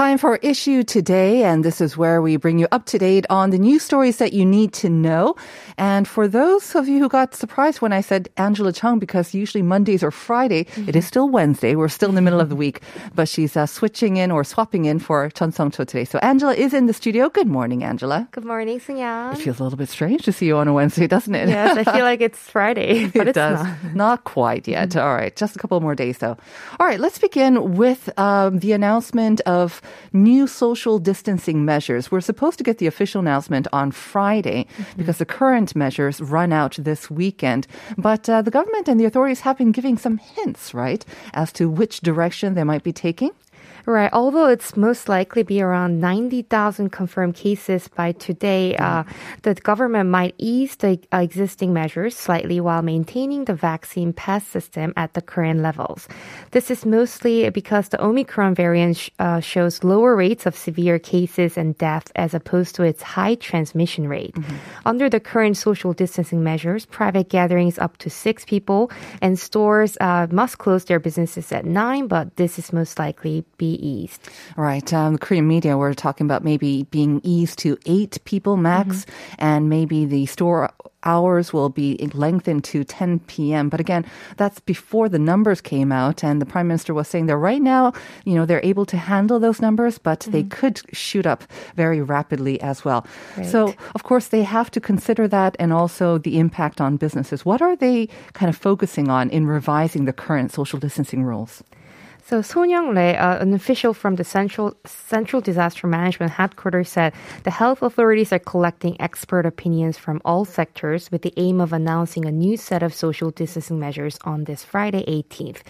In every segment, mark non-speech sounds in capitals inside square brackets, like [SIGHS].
Time for Issue Today, and this is where we bring you up to date on the news stories that you need to know. And for those of you who got surprised when I said Angela Chung, because usually Mondays or Friday, it is still Wednesday. We're still in the middle of the week, but she's uh, switching in or swapping in for Chun Song Cho today. So Angela is in the studio. Good morning, Angela. Good morning, Sunyan. It feels a little bit strange to see you on a Wednesday, doesn't it? Yes, I feel like it's Friday, [LAUGHS] but it it's does. not. Not quite yet. All right. Just a couple more days, though. All right. Let's begin with um, the announcement of new social distancing measures. We're supposed to get the official announcement on Friday because the current measures run out this weekend. But uh, the government and the authorities have been giving some hints, right, as to which direction they might be taking. Right. Although it's most likely be around 90,000 confirmed cases by today, uh, the government might ease the uh, existing measures slightly while maintaining the vaccine pass system at the current levels. This is mostly because the Omicron variant sh- uh, shows lower rates of severe cases and death as opposed to its high transmission rate. Under the current social distancing measures, private gatherings up to six people and stores uh, must close their businesses at nine, but this is most likely be eased. Right. Um, the Korean media were talking about maybe being eased to eight people max, and maybe the store hours will be lengthened to 10 p.m. But again, that's before the numbers came out, and the prime minister was saying that right now, you know, they're able to handle those numbers, but they could shoot up very rapidly as well. So, of course, they have to consider that and also the impact on businesses. What are they kind of focusing on in revising the current social distancing rules? So Son Young-rae, uh, an official from the Central Central Disaster Management Headquarters, said the health authorities are collecting expert opinions from all sectors with the aim of announcing a new set of social distancing measures on this Friday, 18th.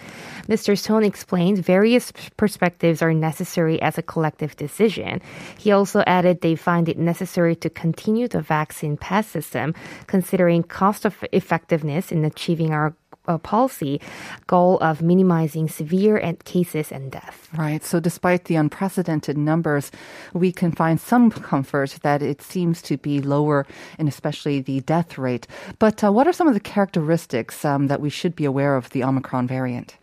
Mr. Son explained various perspectives are necessary as a collective decision. He also added they find it necessary to continue the vaccine pass system, considering cost of effectiveness in achieving our policy goal of minimizing severe and cases and death. Right. So, despite the unprecedented numbers, we can find some comfort that it seems to be lower and especially the death rate. But uh, what are some of the characteristics um, that we should be aware of the Omicron variant?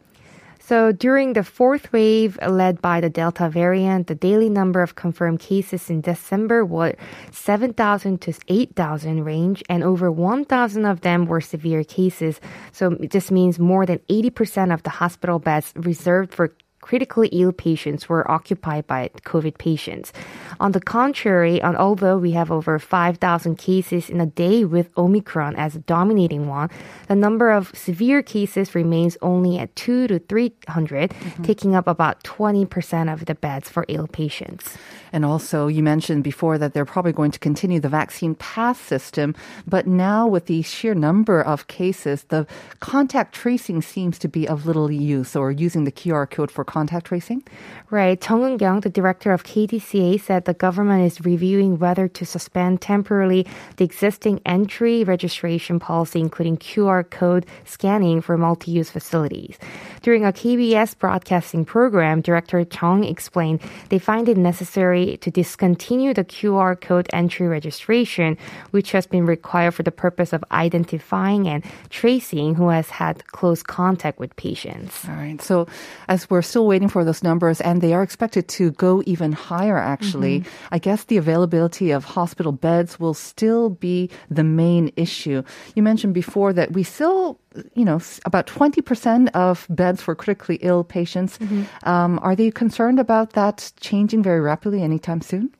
So during the fourth wave led by the Delta variant, the daily number of confirmed cases in December was 7,000 to 8,000 range and over 1,000 of them were severe cases. So this means more than 80% of the hospital beds reserved for critically ill patients were occupied by COVID patients. On the contrary, and although we have over 5,000 cases in a day with Omicron as a dominating one, the number of severe cases remains only at 2 to 300, mm-hmm. taking up about 20% of the beds for ill patients. And also, you mentioned before that they're probably going to continue the vaccine pass system. But now, with the sheer number of cases, the contact tracing seems to be of little use or using the QR code for contact tracing. Right. Chung Eun-kyung, the director of KDCA, said the government is reviewing whether to suspend temporarily the existing entry registration policy, including QR code scanning for multi-use facilities. During a KBS broadcasting program, Director Chung explained they find it necessary to discontinue the QR code entry registration, which has been required for the purpose of identifying and tracing who has had close contact with patients. All right. So, as we're still waiting for those numbers, and they are expected to go even higher, actually, I guess the availability of hospital beds will still be the main issue. You mentioned before that we still, you know, about 20% of beds for critically ill patients. Um, are they concerned about that changing very rapidly anytime soon?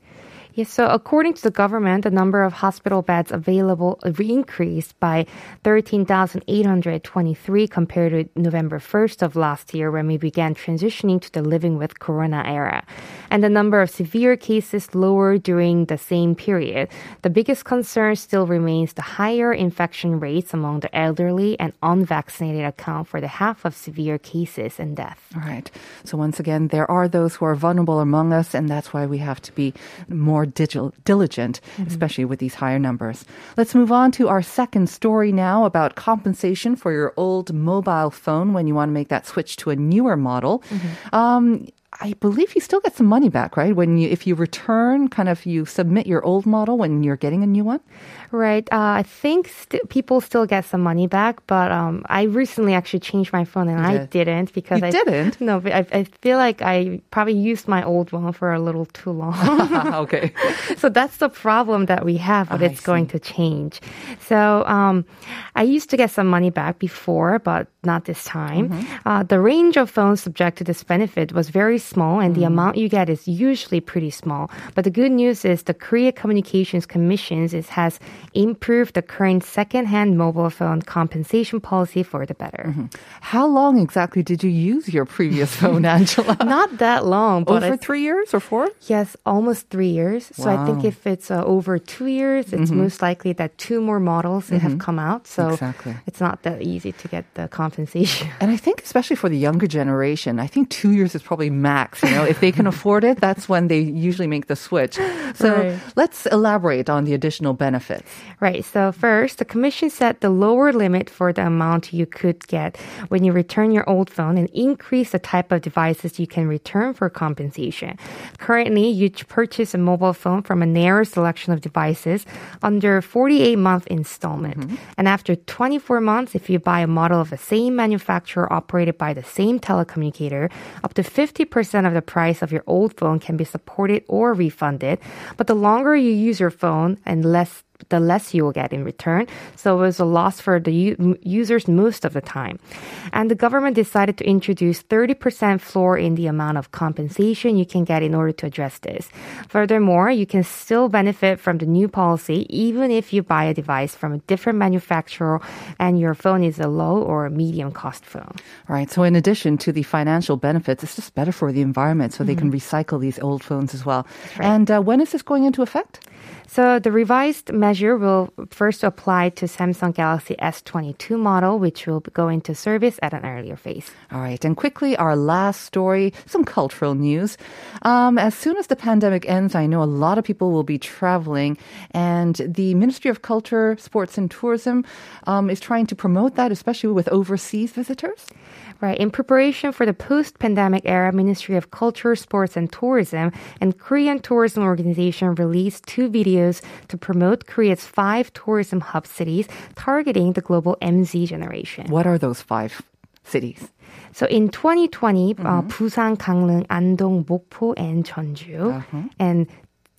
Yes, so according to the government, the number of hospital beds available increased by 13,823 compared to November 1st of last year when we began transitioning to the living with corona era. And the number of severe cases lowered during the same period. The biggest concern still remains the higher infection rates among the elderly and unvaccinated account for the half of severe cases and death. All right. So once again, there are those who are vulnerable among us, and that's why we have to be more digil- diligent, especially with these higher numbers. Let's move on to our second story now about compensation for your old mobile phone when you want to make that switch to a newer model. Um, I believe you still get some money back, right? When you, if you return, kind of you submit your old model when you're getting a new one. Right. Uh, I think st- people still get some money back, but um, I recently actually changed my phone and I did. didn't because You I didn't? [LAUGHS] No, but I, I feel like I probably used my old one for a little too long. [LAUGHS] [LAUGHS] okay. so that's the problem that we have, but it's going to change. So um, I used to get some money back before, but not this time. Mm-hmm. Uh, the range of phones subject to this benefit was very small, and the mm. amount you get is usually pretty small. But the good news is the Korea Communications Commission has improved the current second-hand mobile phone compensation policy for the better. Mm-hmm. How long exactly did you use your previous [LAUGHS] phone, Angela? Not that long, but Over three years or four? Yes, almost three years. So I think if it's uh, over two years, it's mm-hmm. most likely that two more models have come out. So Exactly. it's not that easy to get the compensation. [LAUGHS] And I think, especially for the younger generation, I think two years is probably max. You know, if they can afford it, that's when they usually make the switch. So Right. let's elaborate on the additional benefits. Right. So first, the commission set the lower limit for the amount you could get when you return your old phone and increase the type of devices you can return for compensation. Currently, you purchase a mobile phone from a narrow selection of devices under 48 month installment. Mm-hmm. And after 24 months, if you buy a model of the same manufacturer operated by the same telecommunicator, up to 50% of the price of your old phone can be supported or refunded. But the longer you use your phone and less the less you will get in return. So it was a loss for the u- users most of the time. And the government decided to introduce 30% floor in the amount of compensation you can get in order to address this. Furthermore, you can still benefit from the new policy even if you buy a device from a different manufacturer and your phone is a low or medium cost phone. All right. So in addition to the financial benefits, it's just better for the environment so they can recycle these old phones as well. And uh, when is this going into effect? So the revised measure will first apply to Samsung Galaxy S22 model, which will go into service at an earlier phase. All right. And quickly, our last story, some cultural news. Um, as soon as the pandemic ends, I know a lot of people will be traveling, and the Ministry of Culture, Sports and Tourism um, is trying to promote that, especially with overseas visitors. Right. In preparation for the post-pandemic era, Ministry of Culture, Sports and Tourism and Korean Tourism Organization released two videos to promote Korea's five tourism hub cities targeting the global MZ generation. What are those five cities? So in 2020, uh, Busan, Gangneung, Andong, Mokpo, and Jeonju, and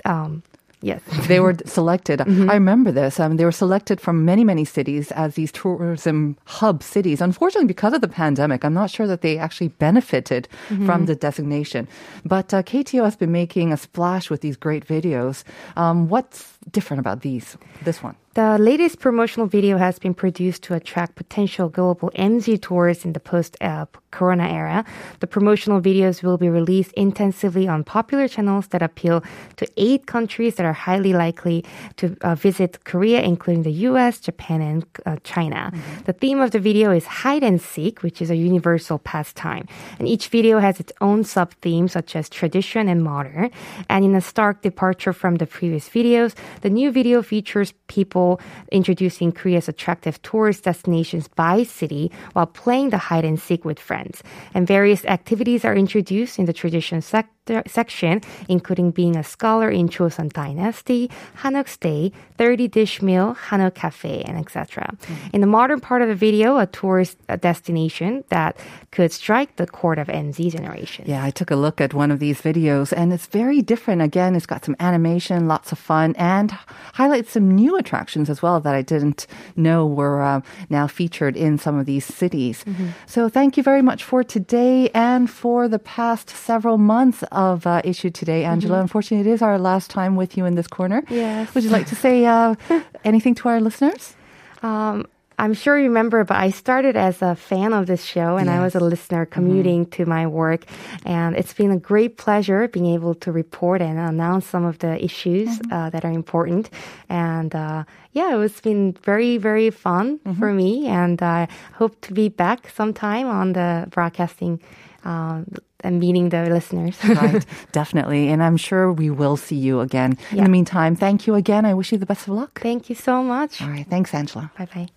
um, yes, [LAUGHS] They were selected. I remember this. Um, they were selected from many, many cities as these tourism hub cities. Unfortunately, because of the pandemic, I'm not sure that they actually benefited from the designation. But uh, KTO has been making a splash with these great videos. Um, what's different about these? This one. The latest promotional video has been produced to attract potential global MZ tourists in the post uh, corona era. The promotional videos will be released intensively on popular channels that appeal to eight countries that are highly likely to uh, visit Korea, including the US, Japan, and uh, China. The theme of the video is hide and seek, which is a universal pastime. And each video has its own sub theme, such as tradition and modern. And in a stark departure from the previous videos, the new video features people introducing Korea's attractive tourist destinations by city while playing the hide and seek with friends. And various activities are introduced in the tradition sector, section, including being a scholar in Joseon Dynasty, Hanok Stay, 30 dish meal, Hanok Cafe, and etc. In the modern part of the video, a tourist destination that could strike the chord of MZ generation. Yeah, I took a look at one of these videos and it's very different. Again, it's got some animation, lots of fun, and highlights some new attractions as well that I didn't know were uh, now featured in some of these cities. So thank you very much for today and for the past several months of uh, issue today, Angela. Unfortunately, it is our last time with you in this corner. Yes. Would you like to say uh, [LAUGHS] anything to our listeners? Um, I'm sure you remember, but I started as a fan of this show and I was a listener commuting to my work. And it's been a great pleasure being able to report and announce some of the issues uh, that are important. And uh, yeah, it's been very, very fun for me. And I hope to be back sometime on the broadcasting um, and meeting the listeners. [LAUGHS] right, definitely. And I'm sure we will see you again. In the meantime, thank you again. I wish you the best of luck. Thank you so much. All right. Thanks, Angela. Bye bye.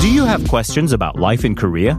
Do you have questions about life in Korea?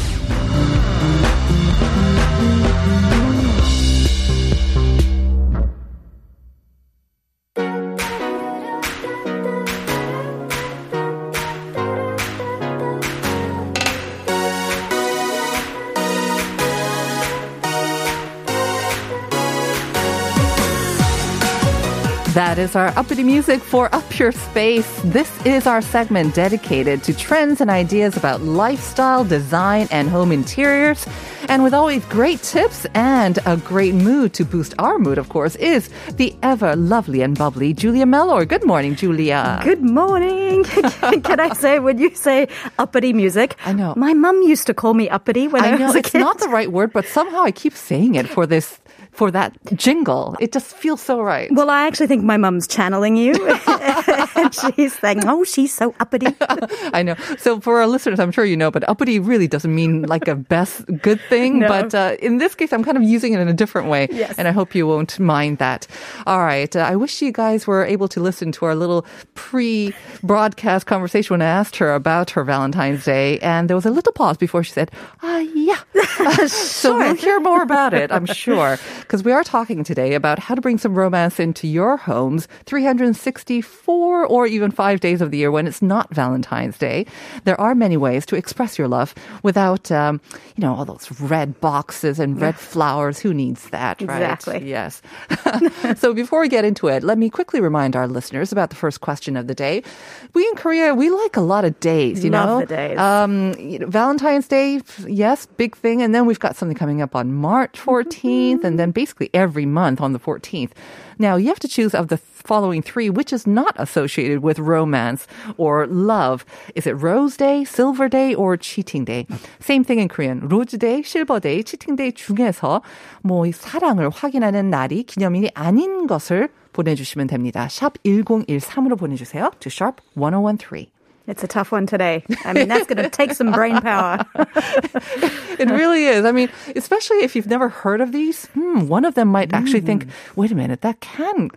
That is our uppity music for Up Your Space. This is our segment dedicated to trends and ideas about lifestyle, design, and home interiors. And with always great tips and a great mood to boost our mood, of course, is the ever lovely and bubbly Julia Mellor. Good morning, Julia. Good morning. [LAUGHS] [LAUGHS] Can I say when you say uppity music? I know. My mum used to call me uppity when I, I know was a it's kid. not the right word, but somehow I keep saying it for this for that jingle. It just feels so right. well, I actually think my mum's channeling you. [LAUGHS] [LAUGHS] and she's saying, oh, she's so uppity. [LAUGHS] I know. So for our listeners, I'm sure you know, but uppity really doesn't mean like a best good thing. No. But uh, in this case, I'm kind of using it in a different way. Yes. And I hope you won't mind that. All right. Uh, I wish you guys were able to listen to our little pre-broadcast conversation when I asked her about her Valentine's Day. And there was a little pause before she said, ah, yeah. [LAUGHS] so we'll hear more about it, I'm sure. Because we are talking today about how to bring some romance into your homes 364 or even five days of the year when it's not Valentine's Day. There are many ways to express your love without, um, you know, all those red boxes and red [LAUGHS] flowers. Who needs that, right? Exactly. Yes. [LAUGHS] so before we get into it, let me quickly remind our listeners about the first question of the day. We in Korea, we like a lot of days, you Love know? the days. Um, you know, Valentine's Day, yes, big thing. And then we've got something coming up on March 14th and then basically every month on the 14th. Now you have to choose of the following three, which is not associated with romance or love. Is it Rose Day, Silver Day, or Cheating Day? Same thing in Korean. Rose Day, Silver Day, Cheating Day 중에서 뭐이 사랑을 확인하는 날이 기념일이 아닌 것을 보내주시면 됩니다. 샵 1013으로 보내주세요. To sharp 1013. It's a tough one today. I mean, that's going to take some brain power. [LAUGHS] It really is. I mean, especially if you've never heard of these, hmm, one of them might actually think, wait a minute, that can.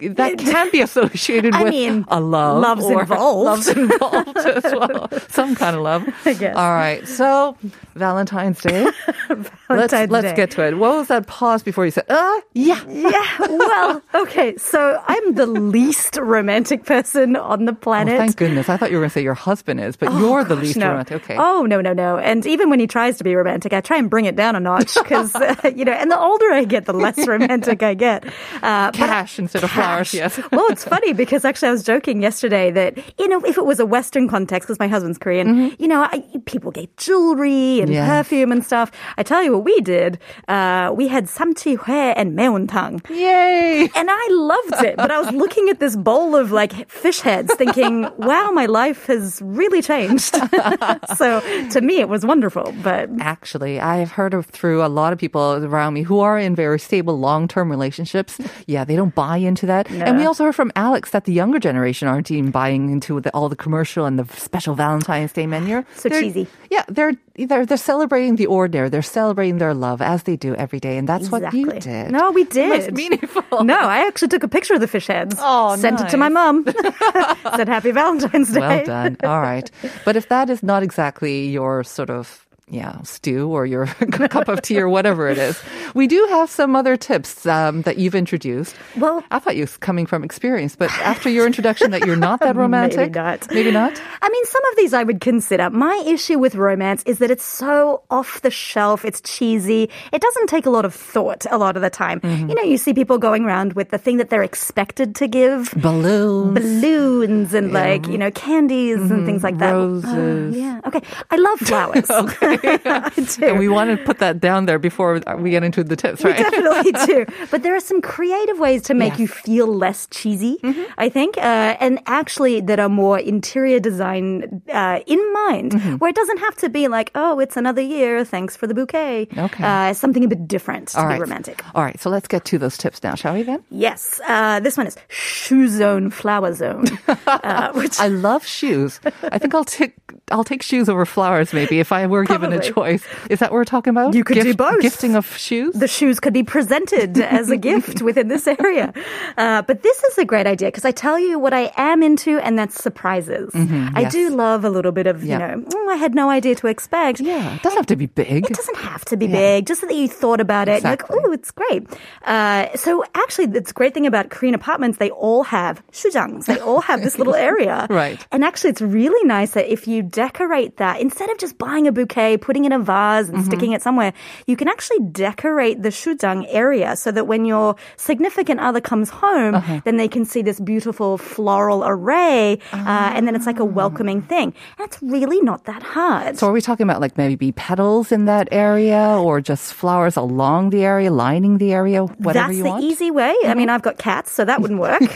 That can be [LAUGHS] associated with mean, a love. love's or [LAUGHS] involved. Love's involved as well. [LAUGHS] Some kind of love. I guess. All right. So, Valentine's Day. let's Valentine's let's get to it. What was that pause before you said, uh, yeah. yeah. Well, okay. So I'm the least romantic person on the Oh, planet. thank goodness. I thought you were going to say your husband is, but Oh, you're the gosh, least no. romantic. Okay. Oh no no no! And even when he tries to be romantic, I try and bring it down a notch because uh, you know. And the older I get, the less romantic I get. Uh, Cash instead of flowers, Yes. [LAUGHS] well, it's funny because actually I was joking yesterday that you know if it was a Western context, because my husband's Korean, you know, I, people get jewelry and Mm-hmm. Yes. perfume and stuff. I tell you what we did. Uh, we had samchi hue and meontang. Yay. And I loved it, but I was looking at this bowl of like fish heads thinking, [LAUGHS] wow, my life has really changed. [LAUGHS] so to me, it was wonderful, but Actually, I've heard of through a lot of people around me who are in very stable long-term relationships. Yeah, they don't buy into that. And we also heard from Alex that the younger generation aren't even buying into the, all the commercial and the special Valentine's Day menu. [SIGHS] So They're- cheesy. Yeah, they're they're they're celebrating the ordinary. They're celebrating their love as they do every day, and that's what you did. No, we did. did. meaningful. no, I actually took a picture of the fish heads. Oh, sent it to my mom. [LAUGHS] [LAUGHS] Said Happy Valentine's Day. Well done. All right. But if that is not exactly your sort of yeah, stew or your [LAUGHS] cup of tea or whatever it is. we do have some other tips um, that you've introduced. Well- I thought you was coming from experience, but after your introduction, that you're not that [LAUGHS] romantic. Maybe not. Maybe not. I mean, some of these I would consider. My issue with romance is that it's so off the shelf. It's cheesy. It doesn't take a lot of thought a lot of the time. Mm-hmm. You know, you see people going around with the thing that they're expected to give. Balloons. Balloons and like, you know, candies and things like that. Mm-hmm. Roses. Oh, yeah. Okay. I love flowers. [LAUGHS] [LAUGHS] I do. And we want to put that down there before we get into the tips, We right? definitely [LAUGHS] do. But there are some creative ways to make Yes. you feel less cheesy, Mm-hmm. I think, uh, and actually that are more interior design uh, in mind, Mm-hmm. where it doesn't have to be like, oh, it's another year, thanks for the bouquet. Okay. Uh, something a bit different to All be right. romantic. All right, so let's get to those tips now, shall we then? Yes, uh, this one is shoe zone, flower zone, [LAUGHS] uh, which I love shoes. I think I'll take I'll take shoes over flowers maybe if I were given a choice. Is that what we're talking about? You could do both. Gifting of shoes? the shoes could be presented as a [LAUGHS] gift within this area. Uh, but this is a great idea because I tell you what I am into, and that's surprises. I Mm-hmm. yes. do love a little bit of, you Yeah. know, "Mm, I had no idea to expect. yeah, it doesn't have to be big. It doesn't have to be big, just that you thought about it. Like, oh, it's great. Uh, so actually, it's great thing about Korean apartments. They all have shujangs. They all have this [LAUGHS] little area. Right. And actually, it's really nice that if you decorate that, instead of just buying a bouquet, putting in a vase and sticking it somewhere, you can actually decorate the shujang area so that when your significant other comes home, then they can see this beautiful floral array. Uh, and then it's like a welcoming thing. And it's really not that hard. So are we talking about like maybe be petals in that area or just flowers along the area, lining the area, whatever That's you the want? easy way. I mean, I've got cats, so that wouldn't [LAUGHS] work. [LAUGHS]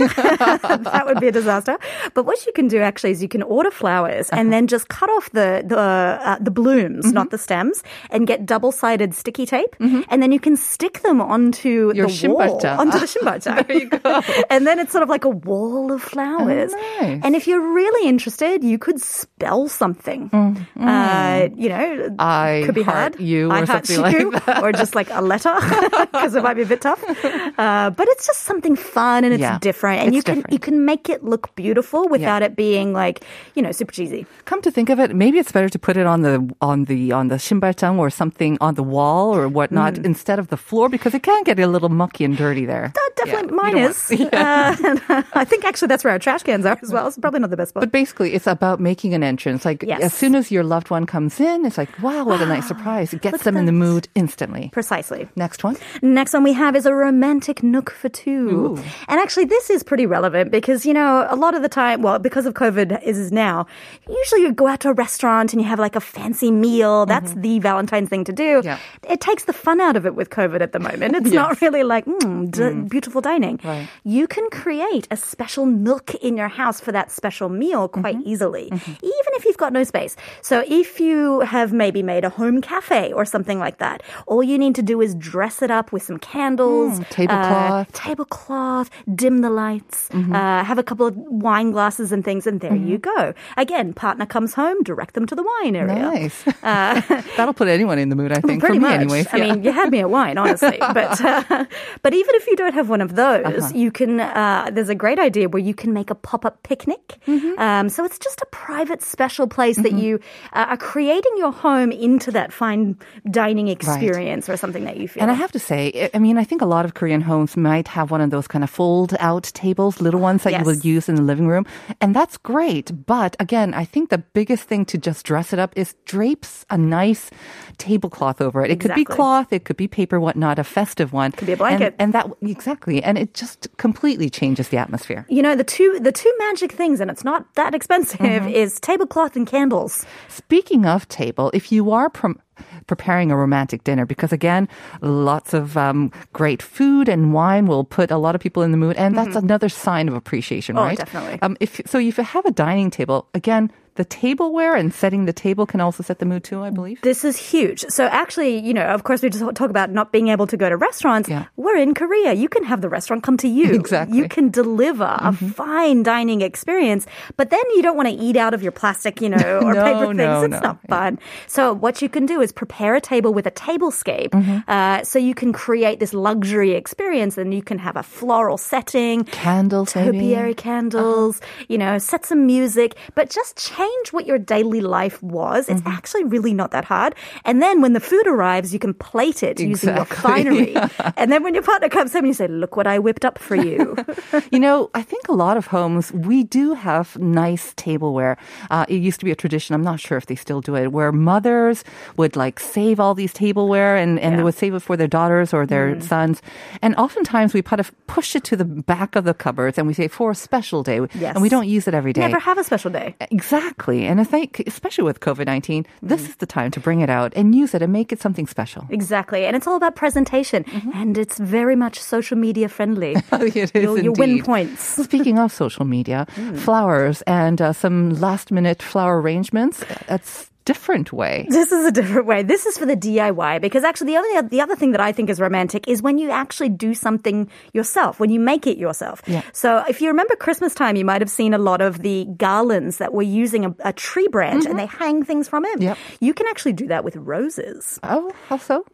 that would be a disaster. But what you can do actually is you can order flowers Uh-huh. and then just cut off the the uh, the blooms, Mm-hmm. not the stems, and get double sided sticky tape, and then you can stick them onto Your the wall, onto the [LAUGHS] shinbaljang. there you go. [LAUGHS] and then it's sort of like a wall of flowers. Oh, nice. And if you're really interested, you could spell something. Uh, you know, I could be hard. you I or something like you, or just like a letter [LAUGHS] because it might be a bit tough. Uh, but it's just something fun and it's Yeah, different, and you can different. you can make it look beautiful without it being like you know super cheesy. Come to think of it, maybe it's better to put it on the on the on the shinbaljang or something on the wall or whatnot Mm. instead of the floor because it can get a little mucky and dirty there. Uh, definitely, Yeah, mine is. [LAUGHS] [LAUGHS] Uh, and I think actually that's where our trash cans are as well. It's probably not the best spot. But basically, it's about making an entrance. Like Yes. as soon as your loved one comes in, it's like, wow, what a nice [GASPS] surprise! It gets them in the mood instantly. Precisely. Next one. Next one we have is a romantic nook for two. And actually, this is pretty relevant because, you know, a lot of the time, well, because of COVID is now, usually you go out to a restaurant and you have like a fancy meal. That's mm-hmm. the Valentine's thing to do. Yeah. It takes the fun out of it with COVID at the moment. It's [LAUGHS] not really like, mm, d- mm-hmm. beautiful dining. Right. You can create a special nook in your house for that special meal quite mm-hmm. easily, even if you've got no space. So if you have maybe made a home cafe or something like that, all you need to do is dress it up with some candles, mm, tablecloth. uh, tablecloth, dim the lights, uh, have a couple of wine glasses and things, and there you go. Again, partner comes home, direct them to the wine area. Nice. [LAUGHS] That'll put anyone in the mood, I think. Pretty for me, much. anyways. I mean, you had me at wine, honestly. [LAUGHS] but uh, but even if you don't have one of those, Uh-huh. you can. Uh, there's a great idea where you can make a pop up picnic. Mm-hmm. Um, so it's just a private, special place that you uh, are creating your home into that fine dining experience or something that you feel. And I have to say, I- mean, I think a lot of Korean homes might have one of those kind of fold out tables, little ones that you would use in the living room. And that's great. But again, I think the biggest thing to just dress it up is drapes a nice tablecloth over it. It could be cloth, it could be paper, whatnot, a festive one. Could be a blanket. And, and that, exactly. And it just completely changes the atmosphere. you know the two the two magic things, and it's not that expensive, Mm-hmm. is tablecloth and candles. Speaking of table, if you are prom- preparing a romantic dinner, because again, lots of um, great food and wine will put a lot of people in the mood, and that's another sign of appreciation, Oh, right? definitely. Um, if so, if you have a dining table, again, the tableware and setting the table can also set the mood too. I believe. This is huge. So actually, you know, of course, we just talk about not being able to go to restaurants. Yeah. We're in Korea. You can have the restaurant come to you. [LAUGHS] Exactly. You can deliver a Mm-hmm. fine dining experience, but then you don't want to eat out of your plastic, you know, [LAUGHS] or No, paper things. no, it's no. not fun. So what you can do is prepare a table with a tablescape, Mm-hmm. uh, so you can create this luxury experience, and you can have a floral setting, Candles, maybe? topiary candles, you know, set some music, but just change what your daily life was. It's actually really not that hard. And then when the food arrives, you can plate it using your Exactly. finery. [LAUGHS] And then when your partner comes home, you say, "Look what I whipped up for you." [LAUGHS] you know, I think a lot of homes, we do have nice tableware. Uh, it used to be a tradition, I'm not sure if they still do it, where mothers would like save all these tableware and, and they would save it for their daughters or their sons. And oftentimes we put a, push it to the back of the cupboards and we say for a special day. Yes. And we don't use it every day. Never have a special day. Exactly. And I think, especially with COVID 19, this mm-hmm. is the time to bring it out and use it and make it something special. Exactly. And it's all about presentation. Mm-hmm. And it's very much social media friendly. [LAUGHS] Oh, it is you'll win points. [LAUGHS] Speaking of social media, hmm. flowers and uh, some last minute flower arrangements, uh, that's different way. This is a different way. This is for the DIY because actually the other the other thing that I think is romantic is when you actually do something yourself, when you make it yourself. Yeah. So if you remember Christmas time, you might have seen a lot of the garlands that were using a, a tree branch and mm-hmm. they hang things from it. Yep. You can actually do that with roses. Oh, how so?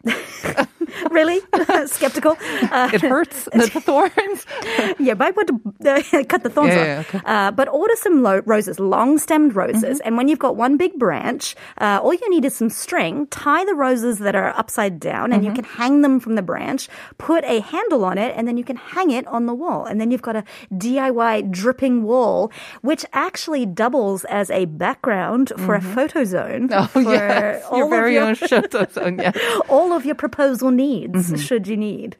[LAUGHS] really? [LAUGHS] [LAUGHS] Skeptical? Uh, [LAUGHS] It hurts the [LAUGHS] thorns. yeah, to uh, cut the thorns Yeah, off. yeah, okay. uh, but order some lo- roses, long stemmed roses. Mm-hmm. And when you've got one big branch, uh, all you need is some string. Tie the roses that are upside down, and you Mm-hmm. can hang them from the branch. Put a handle on it, and then you can hang it on the wall. And then you've got a DIY dripping wall, which actually doubles as a background for a photo zone. Oh, for yes. all Your of very your, own photo zone, yes. all of your proposal needs, Mm-hmm. should you need.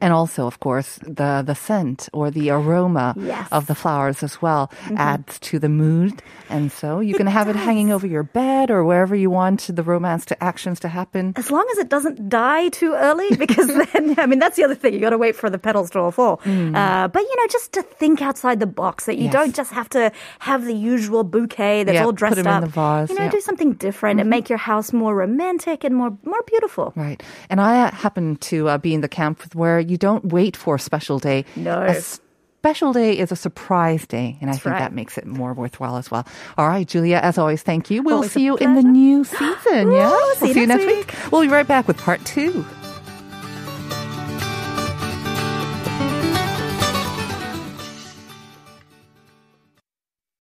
And also, of course, the, the scent or the aroma Yes. of the flowers as well adds to the mood. And so you can have it hanging over your bed or wherever you want the romance to actions to happen. as long as it doesn't die too early, because [LAUGHS] then, I mean, that's the other thing. You got to wait for the petals to all fall. Uh, but, you know, just to think outside the box that you Mm. Yes. don't just have to have the usual bouquet that's Yeah, all put dressed up. the vase, you know. Mm-hmm. do something different and make your house more romantic and more, more beautiful. Right. And I uh, happen to uh, be in the camp where you don't wait for a special day. No. A special day is a surprise day. And I That's think right. that makes it more worthwhile as well. All right, Julia, as always, thank you. We'll Always see you in the new season. yeah. see we'll you next week. We'll be right back with part two.